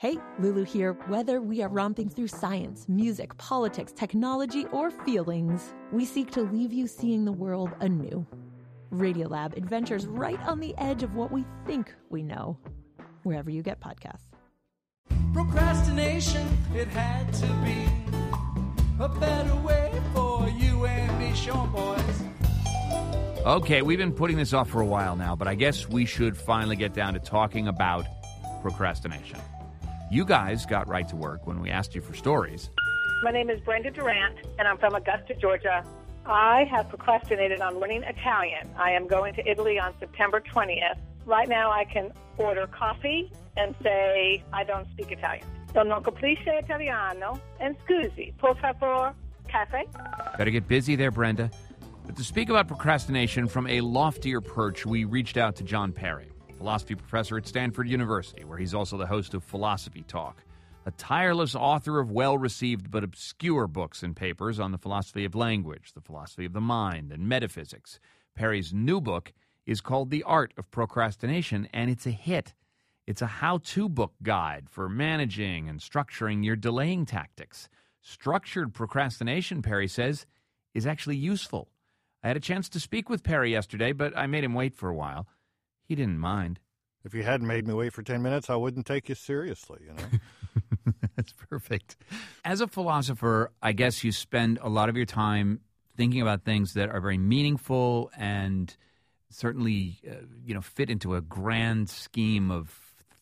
Hey, Lulu here. Whether we are romping through science, music, politics, technology, or feelings, we seek to leave you seeing the world anew. Radiolab adventures right on the edge of what we think we know, wherever you get podcasts. Procrastination, it had to be a better way for you and me, Sean boys. Okay, we've been putting this off for a while now, but I guess we should finally get down to talking about procrastination. You guys got right to work when we asked you for stories. My name is Brenda Durant, and I'm from Augusta, Georgia. I have procrastinated on learning Italian. I am going to Italy on September 20th. Right now, I can order coffee and say, I don't speak Italian. Non capisce italiano. And scusi, por favor, cafe? Better get busy there, Brenda. But to speak about procrastination from a loftier perch, we reached out to John Perry philosophy professor at Stanford University, where he's also the host of Philosophy Talk, a tireless author of well received but obscure books and papers on the philosophy of language, the philosophy of the mind, and metaphysics. Perry's new book is called The Art of Procrastination, and it's a hit. It's a how to book guide for managing and structuring your delaying tactics. Structured procrastination, Perry says, is actually useful. I had a chance to speak with Perry yesterday, but I made him wait for a while. He didn't mind. If you hadn't made me wait for 10 minutes, I wouldn't take you seriously, you know. That's perfect. As a philosopher, I guess you spend a lot of your time thinking about things that are very meaningful and certainly uh, you know fit into a grand scheme of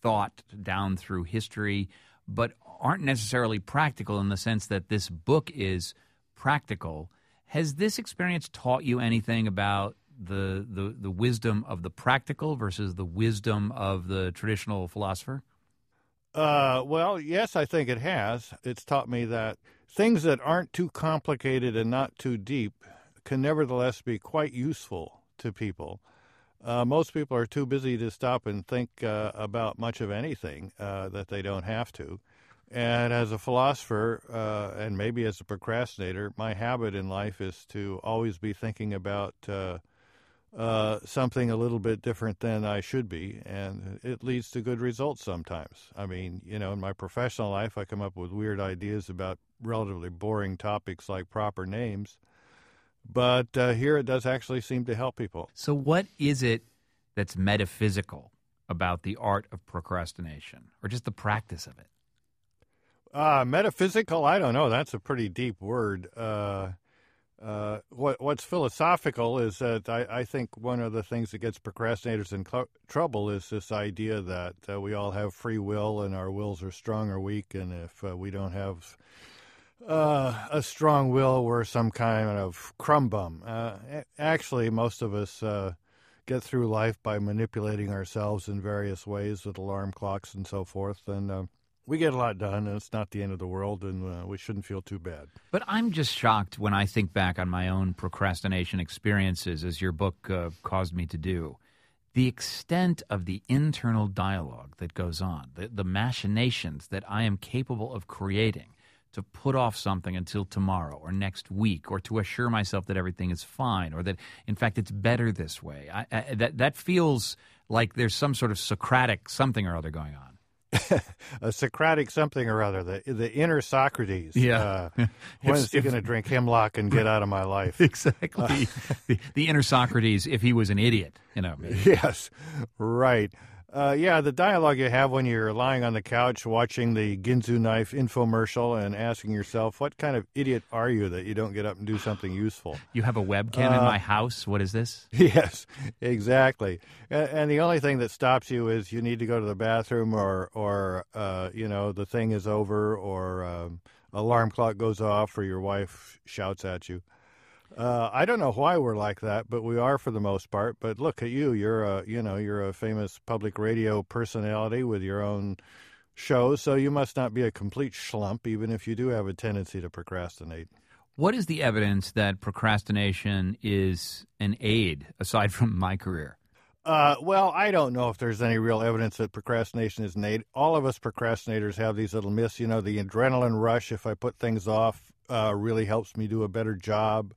thought down through history, but aren't necessarily practical in the sense that this book is practical. Has this experience taught you anything about the, the, the wisdom of the practical versus the wisdom of the traditional philosopher? Uh, well, yes, I think it has. It's taught me that things that aren't too complicated and not too deep can nevertheless be quite useful to people. Uh, most people are too busy to stop and think uh, about much of anything uh, that they don't have to. And as a philosopher, uh, and maybe as a procrastinator, my habit in life is to always be thinking about uh, uh, something a little bit different than I should be, and it leads to good results sometimes. I mean, you know, in my professional life, I come up with weird ideas about relatively boring topics like proper names, but uh, here it does actually seem to help people. So, what is it that's metaphysical about the art of procrastination, or just the practice of it? Uh, metaphysical? I don't know. That's a pretty deep word. Uh, uh, what what's philosophical is that I, I, think one of the things that gets procrastinators in cl- trouble is this idea that uh, we all have free will and our wills are strong or weak, and if uh, we don't have uh, a strong will, we're some kind of crumb bum. Uh, actually, most of us get through life by manipulating ourselves in various ways with alarm clocks and so forth, and we get a lot done, and it's not the end of the world, and uh, we shouldn't feel too bad. But I'm just shocked when I think back on my own procrastination experiences, as your book uh, caused me to do. The extent of the internal dialogue that goes on, the, the machinations that I am capable of creating to put off something until tomorrow or next week, or to assure myself that everything is fine, or that in fact it's better this way. I, I, that that feels like there's some sort of Socratic something or other going on. a Socratic something or other, the the inner Socrates. Yeah. Uh, when is he going to drink hemlock and get out of my life? Exactly. Uh, the, the, inner Socrates, if he was an idiot, you know. Yes, right. Uh, yeah, the dialogue you have when you're lying on the couch watching the Ginsu knife infomercial and asking yourself, what kind of idiot are you that you don't get up and do something useful? You have a webcam uh, in my house. What is this? Yes, exactly. And, and, the only thing that stops you is you need to go to the bathroom or, or uh, you know, the thing is over or um, alarm clock goes off or your wife shouts at you. Uh, I don't know why we're like that, but we are for the most part. But look at you; you're a you know you're a famous public radio personality with your own show, so you must not be a complete schlump, even if you do have a tendency to procrastinate. What is the evidence that procrastination is an aid, aside from my career? Uh, well, I don't know if there's any real evidence that procrastination is an aid. All of us procrastinators have these little myths. You know, the adrenaline rush, if I put things off, uh, really helps me do a better job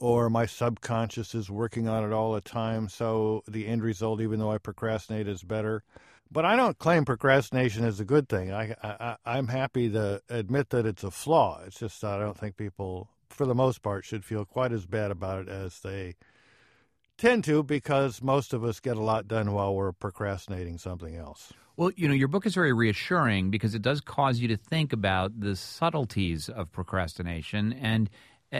or my subconscious is working on it all the time. So the end result, even though I procrastinate, is better. But I don't claim procrastination is a good thing. I, I I'm happy to admit that it's a flaw. It's just I don't think people, for the most part, should feel quite as bad about it as they tend to, because most of us get a lot done while we're procrastinating something else. Well, you know, your book is very reassuring because it does cause you to think about the subtleties of procrastination and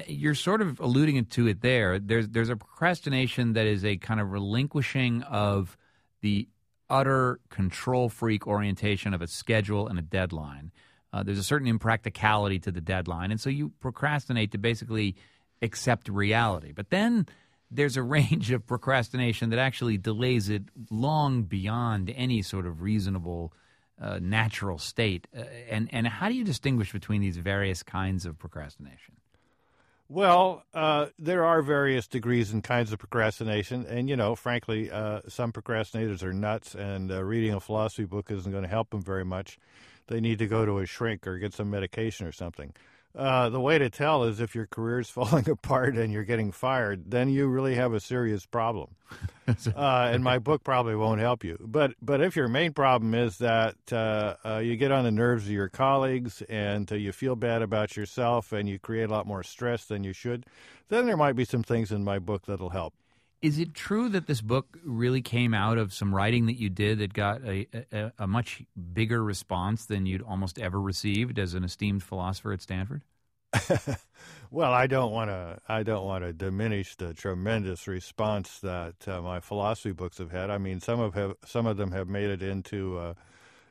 you're sort of alluding to it there. There's there's a procrastination that is a kind of relinquishing of the utter control freak orientation of a schedule and a deadline. Uh, there's a certain impracticality to the deadline, and so you procrastinate to basically accept reality. But then there's a range of procrastination that actually delays it long beyond any sort of reasonable, uh, natural state. Uh, and and how do you distinguish between these various kinds of procrastination? Well, uh, there are various degrees and kinds of procrastination, and you know, frankly, uh, some procrastinators are nuts, and uh, reading a philosophy book isn't going to help them very much. They need to go to a shrink or get some medication or something. Uh, the way to tell is if your career is falling apart and you're getting fired, then you really have a serious problem. uh, and my book probably won't help you. But but if your main problem is that uh, uh you get on the nerves of your colleagues and uh, you feel bad about yourself and you create a lot more stress than you should, then there might be some things in my book that'll help. Is it true that this book really came out of some writing that you did that got a, a, a, much bigger response than you'd almost ever received as an esteemed philosopher at Stanford? well, I don't want to. I don't want to diminish the tremendous response that uh, my philosophy books have had. I mean, some of have some of them have made it into uh,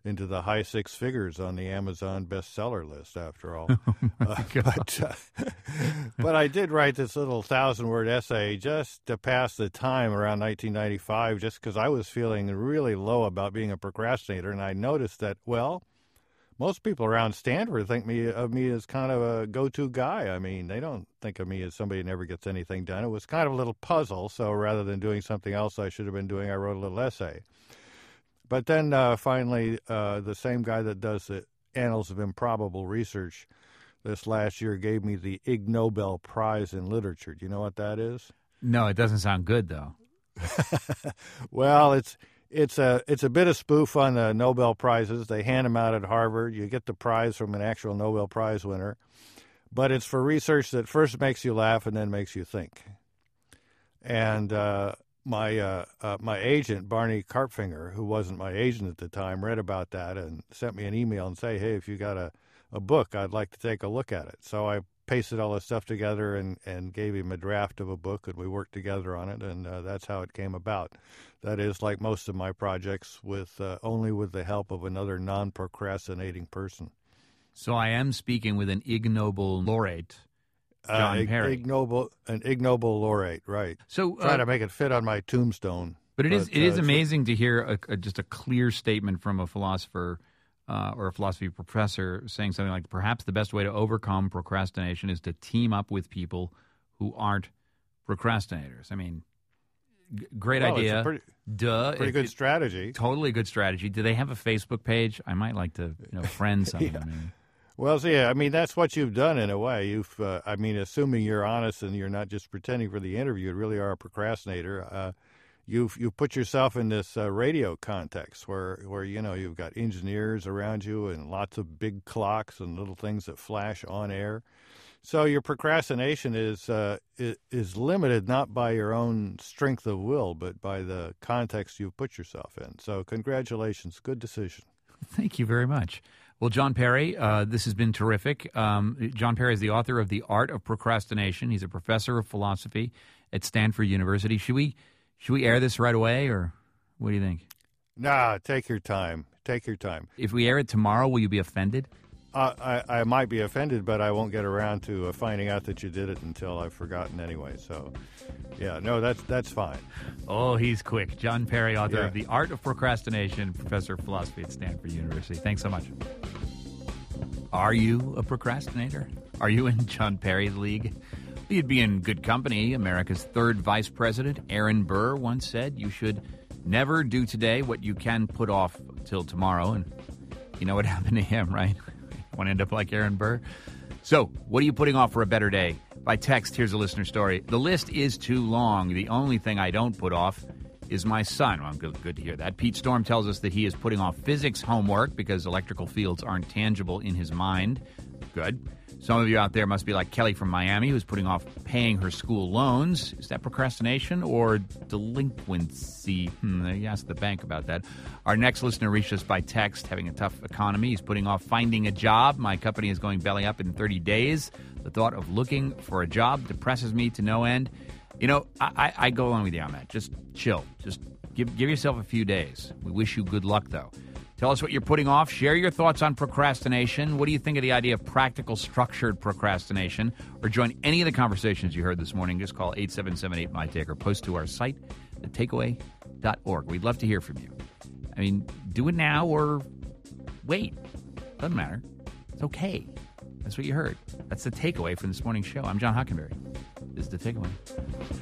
into the high six figures on the Amazon bestseller list. After all, oh uh, but uh, but I did write this little thousand word essay just to pass the time around 1995, just because I was feeling really low about being a procrastinator, and I noticed that well. Most people around Stanford think me of me as kind of a go-to guy. I mean, they don't think of me as somebody who never gets anything done. It was kind of a little puzzle. So rather than doing something else I should have been doing, I wrote a little essay. But then uh, finally, uh, the same guy that does the Annals of Improbable Research this last year gave me the Ig Nobel Prize in Literature. Do you know what that is? No, it doesn't sound good though. well, it's it's a it's a bit of spoof on the Nobel prizes. They hand them out at Harvard. You get the prize from an actual Nobel Prize winner, but it's for research that first makes you laugh and then makes you think. And uh, my uh, uh, my agent Barney Karpfinger, who wasn't my agent at the time, read about that and sent me an email and say, "Hey, if you got a a book, I'd like to take a look at it." So I pasted all this stuff together and and gave him a draft of a book, and we worked together on it, and uh, that's how it came about. That is, like most of my projects, with uh, only with the help of another non-procrastinating person. So I am speaking with an Ig Nobel laureate John uh, Perry. Ig Nobel, an ignoble laureate, right? So try uh, to make it fit on my tombstone. But it is but, it is uh, amazing to hear a, a, just a clear statement from a philosopher uh, or a philosophy professor saying something like, perhaps the best way to overcome procrastination is to team up with people who aren't procrastinators. I mean, g- great well, idea. Pretty, Duh. pretty It- good it- strategy. Totally good strategy. Do they have a Facebook page? I might like to, you know, friend some of them. Well, see, I mean, that's what you've done in a way. You've, uh, I mean, assuming you're honest and you're not just pretending for the interview, you really are a procrastinator. Uh, you've you put yourself in this uh, radio context where where you know you've got engineers around you and lots of big clocks and little things that flash on air. So your procrastination is uh, is limited not by your own strength of will, but by the context you've put yourself in. So congratulations, good decision. Thank you very much. Well, John Perry, uh, this has been terrific. Um, John Perry is the author of The Art of Procrastination. He's a professor of philosophy at Stanford University. Should we should we air this right away, or what do you think? Nah, take your time. Take your time. If we air it tomorrow, will you be offended? Uh, I, I might be offended, but I won't get around to uh, finding out that you did it until I've forgotten anyway. So, yeah, no, that's that's fine. Oh, he's quick. John Perry, author Yeah. of The Art of Procrastination, professor of philosophy at Stanford University. Thanks so much. Are you a procrastinator? Are you in John Perry's league? You'd be in good company. America's third vice president, Aaron Burr, once said, You should never do today what you can put off till tomorrow. And you know what happened to him, right? Want to end up like Aaron Burr? So, what are you putting off for a better day? By text, here's a listener story. The list is too long. The only thing I don't put off is my son. Well, I'm good, good to hear that. Pete Storm tells us that he is putting off physics homework because electrical fields aren't tangible in his mind. Good. Some of you out there must be like Kelly from Miami, who's putting off paying her school loans. Is that procrastination or delinquency? Hmm, you asked the bank about that. Our next listener reached us by text, having a tough economy. He's putting off finding a job. My company is going belly up in 30 days. The thought of looking for a job depresses me to no end. You know, I, I, I go along with you on that. Just chill. Just give give yourself a few days. We wish you good luck, though. Tell us what you're putting off. Share your thoughts on procrastination. What do you think of the idea of practical, structured procrastination? Or join any of the conversations you heard this morning. Just call 877 my take or post to our site, thetakeaway.org. We'd love to hear from you. I mean, do it now or wait. Doesn't matter. It's okay. That's what you heard. That's the takeaway from this morning's show. I'm John Hockenberry. Is the takeaway.